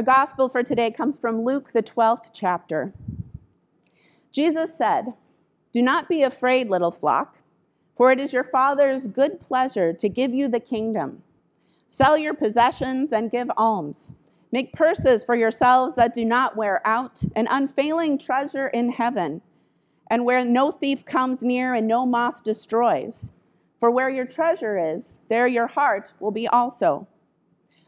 Our gospel for today comes from Luke, the 12th chapter. Jesus said, Do not be afraid, little flock, for it is your Father's good pleasure to give you the kingdom. Sell your possessions and give alms. Make purses for yourselves that do not wear out, an unfailing treasure in heaven, and where no thief comes near and no moth destroys. For where your treasure is, there your heart will be also.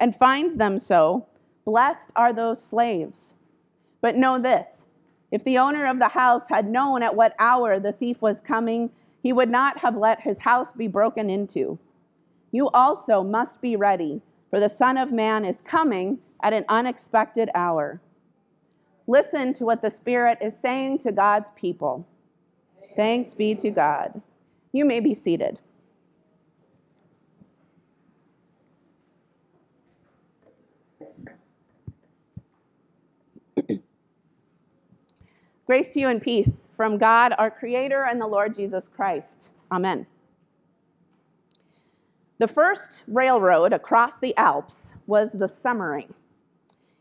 and finds them so, blessed are those slaves. But know this if the owner of the house had known at what hour the thief was coming, he would not have let his house be broken into. You also must be ready, for the Son of Man is coming at an unexpected hour. Listen to what the Spirit is saying to God's people. Thanks be to God. You may be seated. Grace to you and peace from God, our Creator, and the Lord Jesus Christ. Amen. The first railroad across the Alps was the Semmering.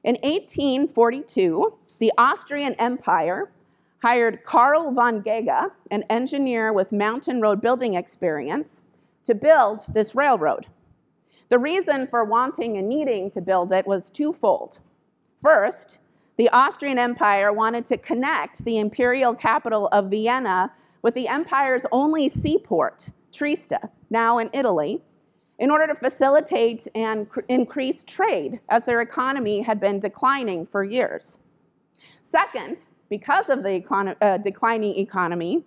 In 1842, the Austrian Empire hired Karl von Ghega, an engineer with mountain road building experience, to build this railroad. The reason for wanting and needing to build it was twofold. First, the Austrian Empire wanted to connect the imperial capital of Vienna with the empire's only seaport, Trieste, now in Italy, in order to facilitate and cr- increase trade as their economy had been declining for years. Second, because of the uh, declining economy,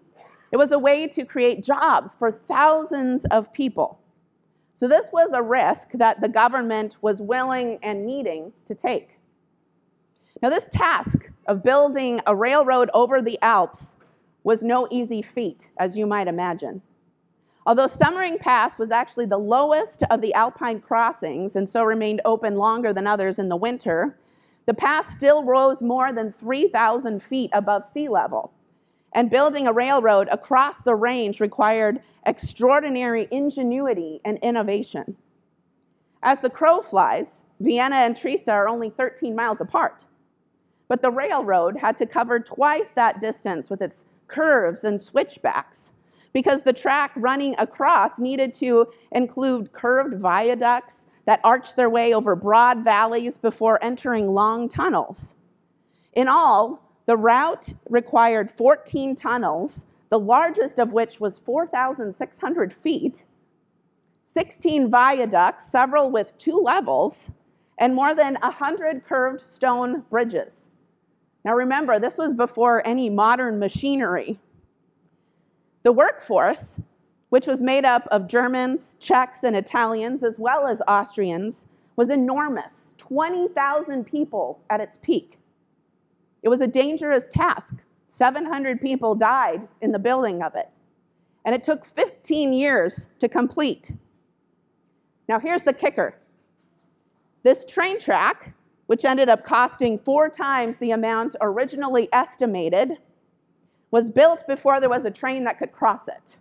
it was a way to create jobs for thousands of people. So, this was a risk that the government was willing and needing to take. Now, this task of building a railroad over the Alps was no easy feat, as you might imagine. Although Semmering Pass was actually the lowest of the Alpine crossings and so remained open longer than others in the winter, the pass still rose more than 3,000 feet above sea level. And building a railroad across the range required extraordinary ingenuity and innovation. As the crow flies, Vienna and Trieste are only 13 miles apart. But the railroad had to cover twice that distance with its curves and switchbacks because the track running across needed to include curved viaducts that arched their way over broad valleys before entering long tunnels. In all, the route required 14 tunnels, the largest of which was 4,600 feet, 16 viaducts, several with two levels, and more than 100 curved stone bridges. Now remember, this was before any modern machinery. The workforce, which was made up of Germans, Czechs, and Italians, as well as Austrians, was enormous 20,000 people at its peak. It was a dangerous task. 700 people died in the building of it. And it took 15 years to complete. Now, here's the kicker this train track which ended up costing four times the amount originally estimated, was built before there was a train that could cross it.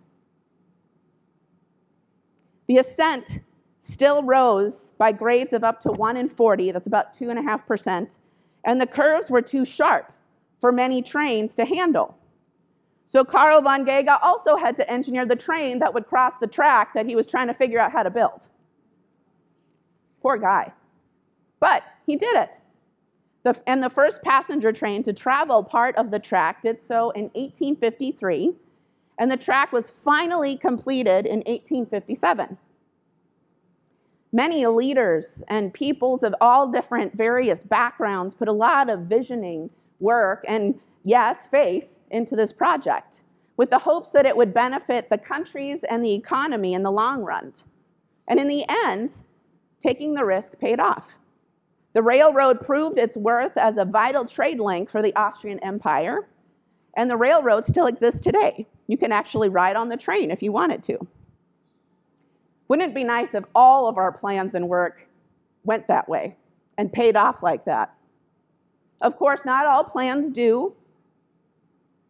The ascent still rose by grades of up to 1 in 40, that's about 2.5%, and the curves were too sharp for many trains to handle. So Karl von Ghega also had to engineer the train that would cross the track that he was trying to figure out how to build. Poor guy. But he did it. The, and the first passenger train to travel part of the track did so in 1853, and the track was finally completed in 1857. Many leaders and peoples of all different various backgrounds put a lot of visioning work and, yes, faith into this project with the hopes that it would benefit the countries and the economy in the long run. And in the end, taking the risk paid off. The railroad proved its worth as a vital trade link for the Austrian Empire, and the railroad still exists today. You can actually ride on the train if you wanted to. Wouldn't it be nice if all of our plans and work went that way and paid off like that? Of course, not all plans do.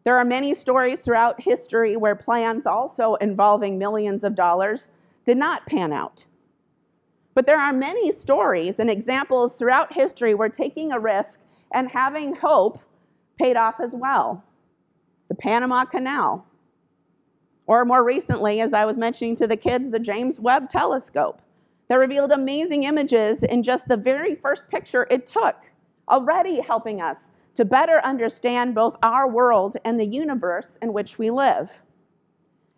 There are many stories throughout history where plans, also involving millions of dollars, did not pan out. But there are many stories and examples throughout history where taking a risk and having hope paid off as well. The Panama Canal, or more recently, as I was mentioning to the kids, the James Webb Telescope that revealed amazing images in just the very first picture it took, already helping us to better understand both our world and the universe in which we live.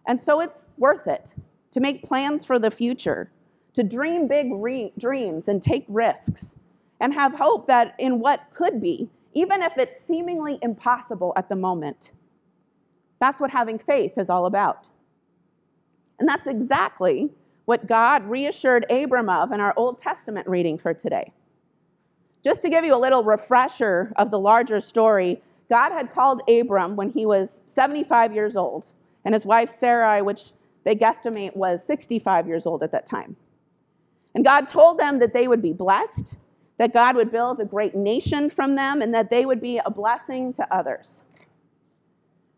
And so it's worth it to make plans for the future, to dream big re- dreams and take risks, and have hope that in what could be, even if it's seemingly impossible at the moment. That's what having faith is all about. And that's exactly what God reassured Abram of in our Old Testament reading for today. Just to give you a little refresher of the larger story, God had called Abram when he was 75 years old, and his wife Sarai, which they guesstimate was 65 years old at that time. And God told them that they would be blessed, that God would build a great nation from them, and that they would be a blessing to others.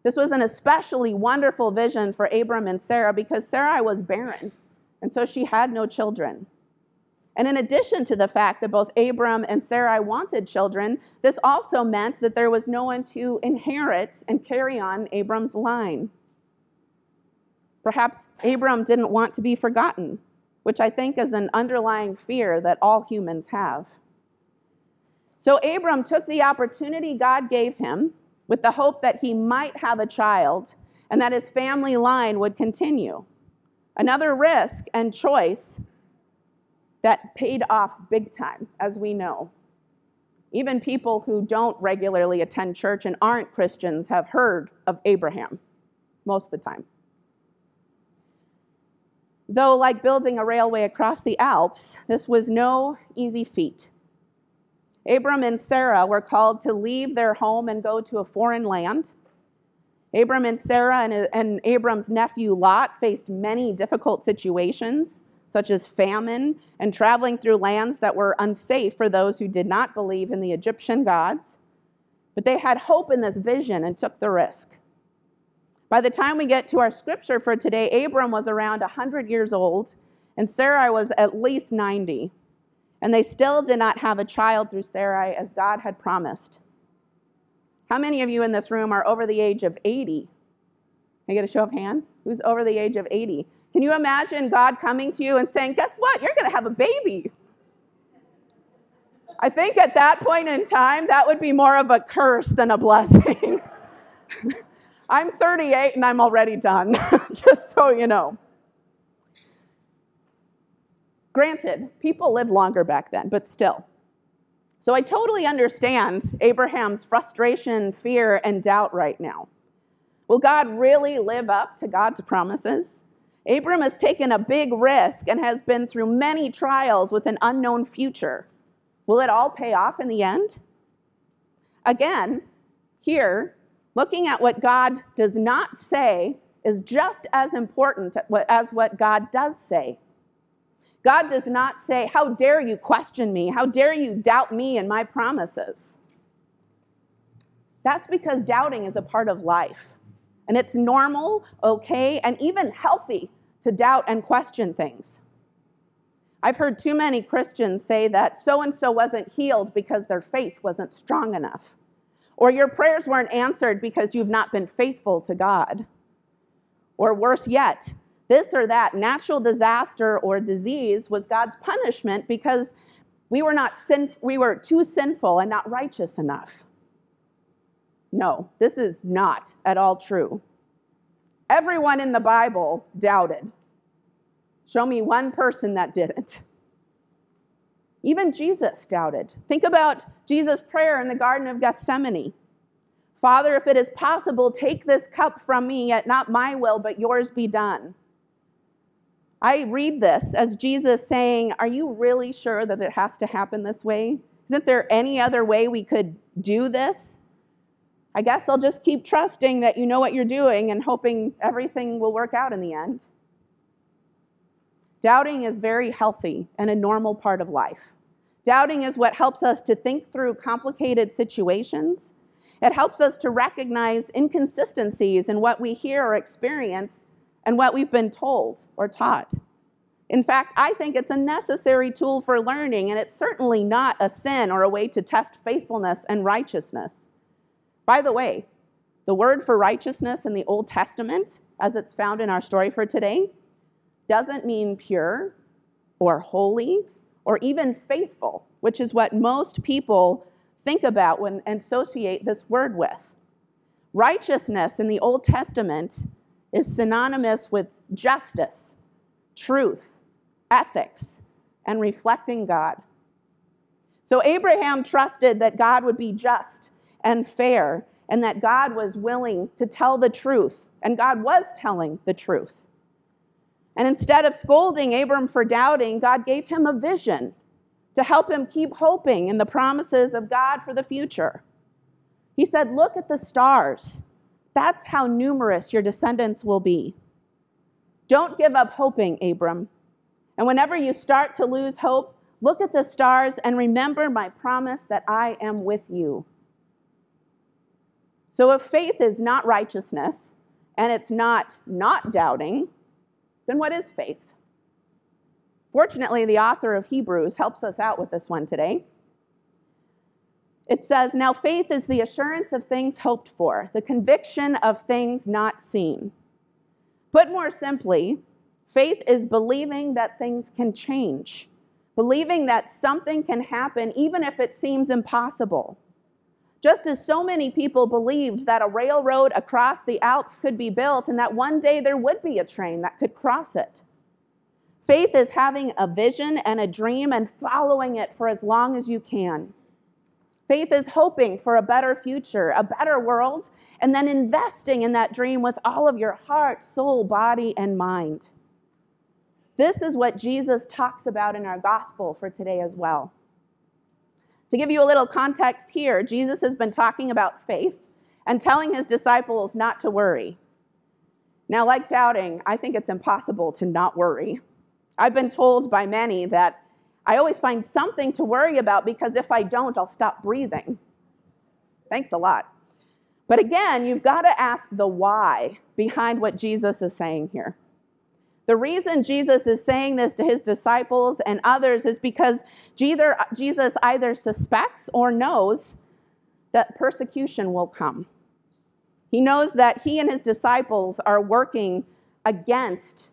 This was an especially wonderful vision for Abram and Sarah because Sarai was barren, and so she had no children. And in addition to the fact that both Abram and Sarai wanted children, this also meant that there was no one to inherit and carry on Abram's line. Perhaps Abram didn't want to be forgotten, which I think is an underlying fear that all humans have. So Abram took the opportunity God gave him with the hope that he might have a child and that his family line would continue. Another risk and choice that paid off big time, as we know. Even people who don't regularly attend church and aren't Christians have heard of Abraham most of the time. Though, like building a railway across the Alps, this was no easy feat. Abram and Sarah were called to leave their home and go to a foreign land. Abram and Sarah and, and Abram's nephew Lot faced many difficult situations, such as famine and traveling through lands that were unsafe for those who did not believe in the Egyptian gods. But they had hope in this vision and took the risk. By the time we get to our scripture for today, Abram was around 100 years old, and Sarai was at least 90. And they still did not have a child through Sarai as God had promised. How many of you in this room are over the age of 80? Can I get a show of hands? Who's over the age of 80? Can you imagine God coming to you and saying, Guess what? You're going to have a baby. I think at that point in time, that would be more of a curse than a blessing. I'm 38 and I'm already done, just so you know. Granted, people lived longer back then, but still. So I totally understand Abraham's frustration, fear, and doubt right now. Will God really live up to God's promises? Abram has taken a big risk and has been through many trials with an unknown future. Will it all pay off in the end? Again, here, looking at what God does not say is just as important as what God does say. God does not say, How dare you question me? How dare you doubt me and my promises? That's because doubting is a part of life. And it's normal, okay, and even healthy to doubt and question things. I've heard too many Christians say that so and so wasn't healed because their faith wasn't strong enough, or your prayers weren't answered because you've not been faithful to God. Or worse yet, this or that natural disaster or disease was God's punishment because we were not sin we were too sinful and not righteous enough. No, this is not at all true. Everyone in the Bible doubted. Show me one person that didn't. Even Jesus doubted. Think about Jesus' prayer in the Garden of Gethsemane. Father, if it is possible, take this cup from me, yet not my will, but yours be done. I read this as Jesus saying, Are you really sure that it has to happen this way? Isn't there any other way we could do this? I guess I'll just keep trusting that you know what you're doing and hoping everything will work out in the end. Doubting is very healthy and a normal part of life. Doubting is what helps us to think through complicated situations. It helps us to recognize inconsistencies in what we hear or experience and what we've been told or taught. In fact, I think it's a necessary tool for learning, and it's certainly not a sin or a way to test faithfulness and righteousness. By the way, the word for righteousness in the Old Testament, as it's found in our story for today, doesn't mean pure or holy or even faithful, which is what most people think about when and associate this word with. Righteousness in the Old Testament is synonymous with justice, truth, ethics, and reflecting God. So Abraham trusted that God would be just and fair and that God was willing to tell the truth, and God was telling the truth. And instead of scolding Abram for doubting, God gave him a vision to help him keep hoping in the promises of God for the future. He said, Look at the stars. That's how numerous your descendants will be. Don't give up hoping, Abram. And whenever you start to lose hope, look at the stars and remember my promise that I am with you. So if faith is not righteousness and it's not not doubting, then what is faith? Fortunately, the author of Hebrews helps us out with this one today. It says, Now faith is the assurance of things hoped for, the conviction of things not seen. Put more simply, faith is believing that things can change, believing that something can happen even if it seems impossible. Just as so many people believed that a railroad across the Alps could be built and that one day there would be a train that could cross it. Faith is having a vision and a dream and following it for as long as you can. Faith is hoping for a better future, a better world, and then investing in that dream with all of your heart, soul, body, and mind. This is what Jesus talks about in our gospel for today as well. To give you a little context here, Jesus has been talking about faith and telling his disciples not to worry. Now, like doubting, I think it's impossible to not worry. I've been told by many that I always find something to worry about because if I don't, I'll stop breathing. Thanks a lot. But again, you've got to ask the why behind what Jesus is saying here. The reason Jesus is saying this to his disciples and others is because Jesus either suspects or knows that persecution will come. He knows that he and his disciples are working against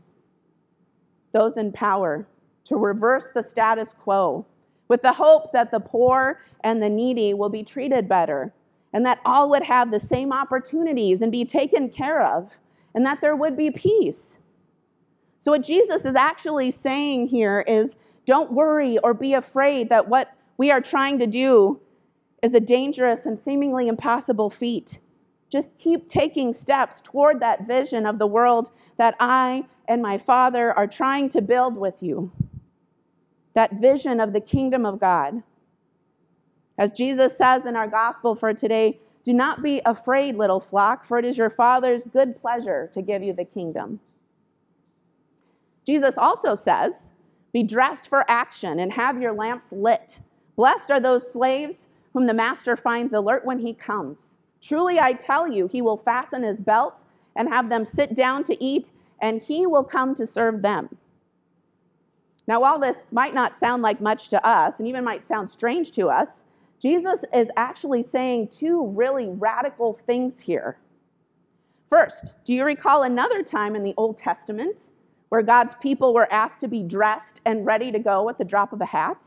those in power to reverse the status quo with the hope that the poor and the needy will be treated better and that all would have the same opportunities and be taken care of and that there would be peace. So, what Jesus is actually saying here is don't worry or be afraid that what we are trying to do is a dangerous and seemingly impossible feat. Just keep taking steps toward that vision of the world that I and my Father are trying to build with you. That vision of the kingdom of God. As Jesus says in our gospel for today, do not be afraid, little flock, for it is your Father's good pleasure to give you the kingdom. Jesus also says, Be dressed for action and have your lamps lit. Blessed are those slaves whom the master finds alert when he comes. Truly, I tell you, he will fasten his belt and have them sit down to eat, and he will come to serve them. Now, while this might not sound like much to us, and even might sound strange to us, Jesus is actually saying two really radical things here. First, do you recall another time in the Old Testament where God's people were asked to be dressed and ready to go at the drop of a hat?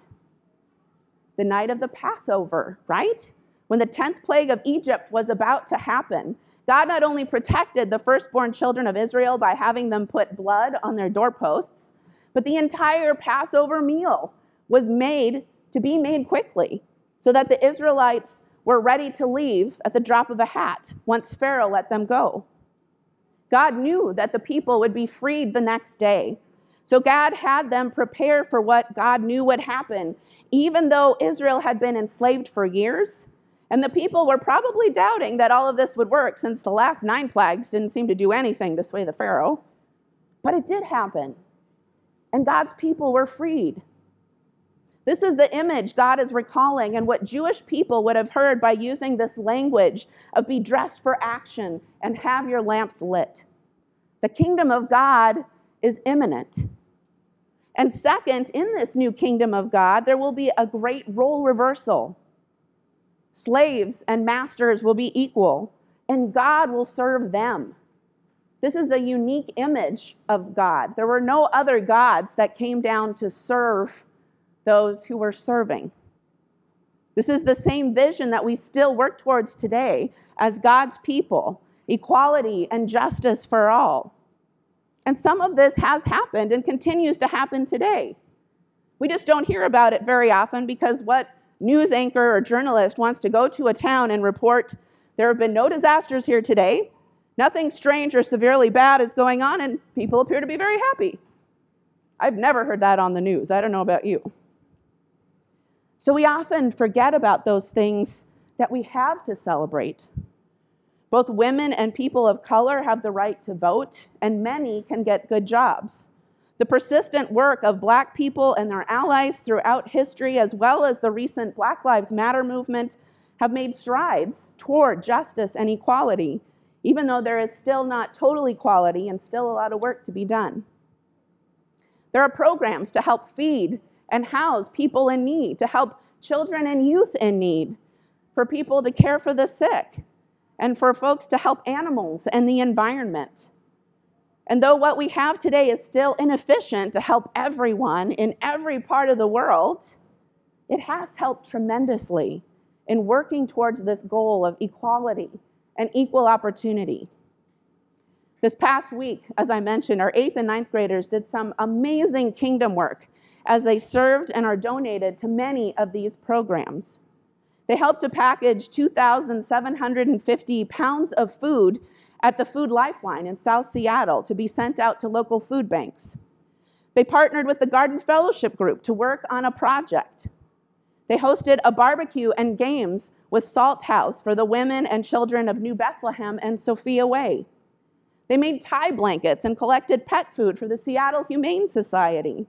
The night of the Passover, right? When the 10th plague of Egypt was about to happen, God not only protected the firstborn children of Israel by having them put blood on their doorposts, but the entire Passover meal was made to be made quickly so that the Israelites were ready to leave at the drop of a hat once Pharaoh let them go. God knew that the people would be freed the next day. So God had them prepare for what God knew would happen, even though Israel had been enslaved for years. And the people were probably doubting that all of this would work since the last nine plagues didn't seem to do anything to sway the Pharaoh. But it did happen. And God's people were freed. This is the image God is recalling and what Jewish people would have heard by using this language of be dressed for action and have your lamps lit. The kingdom of God is imminent. And second, in this new kingdom of God, there will be a great role reversal. Slaves and masters will be equal, and God will serve them. This is a unique image of God. There were no other gods that came down to serve those who were serving. This is the same vision that we still work towards today as God's people equality and justice for all. And some of this has happened and continues to happen today. We just don't hear about it very often because what news anchor or journalist wants to go to a town and report there have been no disasters here today, nothing strange or severely bad is going on, and people appear to be very happy. I've never heard that on the news. I don't know about you. So we often forget about those things that we have to celebrate. Both women and people of color have the right to vote, and many can get good jobs. The persistent work of Black people and their allies throughout history, as well as the recent Black Lives Matter movement, have made strides toward justice and equality, even though there is still not total equality and still a lot of work to be done. There are programs to help feed and house people in need, to help children and youth in need, for people to care for the sick, and for folks to help animals and the environment. And though what we have today is still inefficient to help everyone in every part of the world, it has helped tremendously in working towards this goal of equality and equal opportunity. This past week, as I mentioned, our eighth and ninth graders did some amazing kingdom work as they served and are donated to many of these programs. They helped to package 2,750 pounds of food at the Food Lifeline in South Seattle to be sent out to local food banks. They partnered with the Garden Fellowship Group to work on a project. They hosted a barbecue and games with Salt House for the women and children of New Bethlehem and Sophia Way. They made tie blankets and collected pet food for the Seattle Humane Society.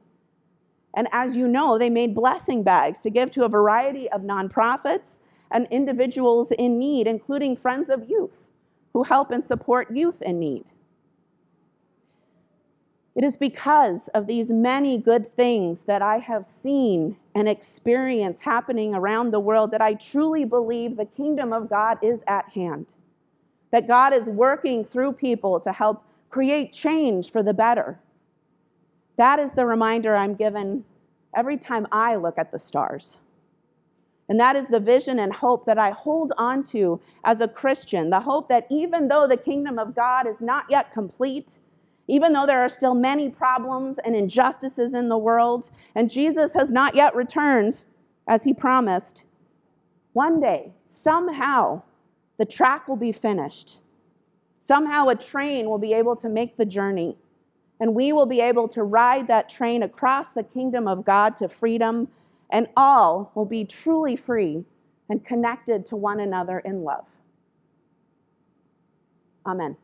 And as you know, they made blessing bags to give to a variety of nonprofits and individuals in need, including Friends of Youth, who help and support youth in need. It is because of these many good things that I have seen and experienced happening around the world that I truly believe the kingdom of God is at hand. That God is working through people to help create change for the better that is the reminder I'm given every time I look at the stars. And that is the vision and hope that I hold on to as a Christian. The hope that even though the kingdom of God is not yet complete, even though there are still many problems and injustices in the world, and Jesus has not yet returned as he promised, one day, somehow, the track will be finished. Somehow, a train will be able to make the journey and we will be able to ride that train across the kingdom of God to freedom, and all will be truly free and connected to one another in love. Amen.